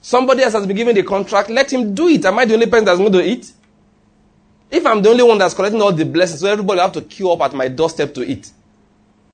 Somebody else has been given the contract, let him do it. Am I the only person that's going to eat? If I'm the only one that's collecting all the blessings, so everybody will have to queue up at my doorstep to eat.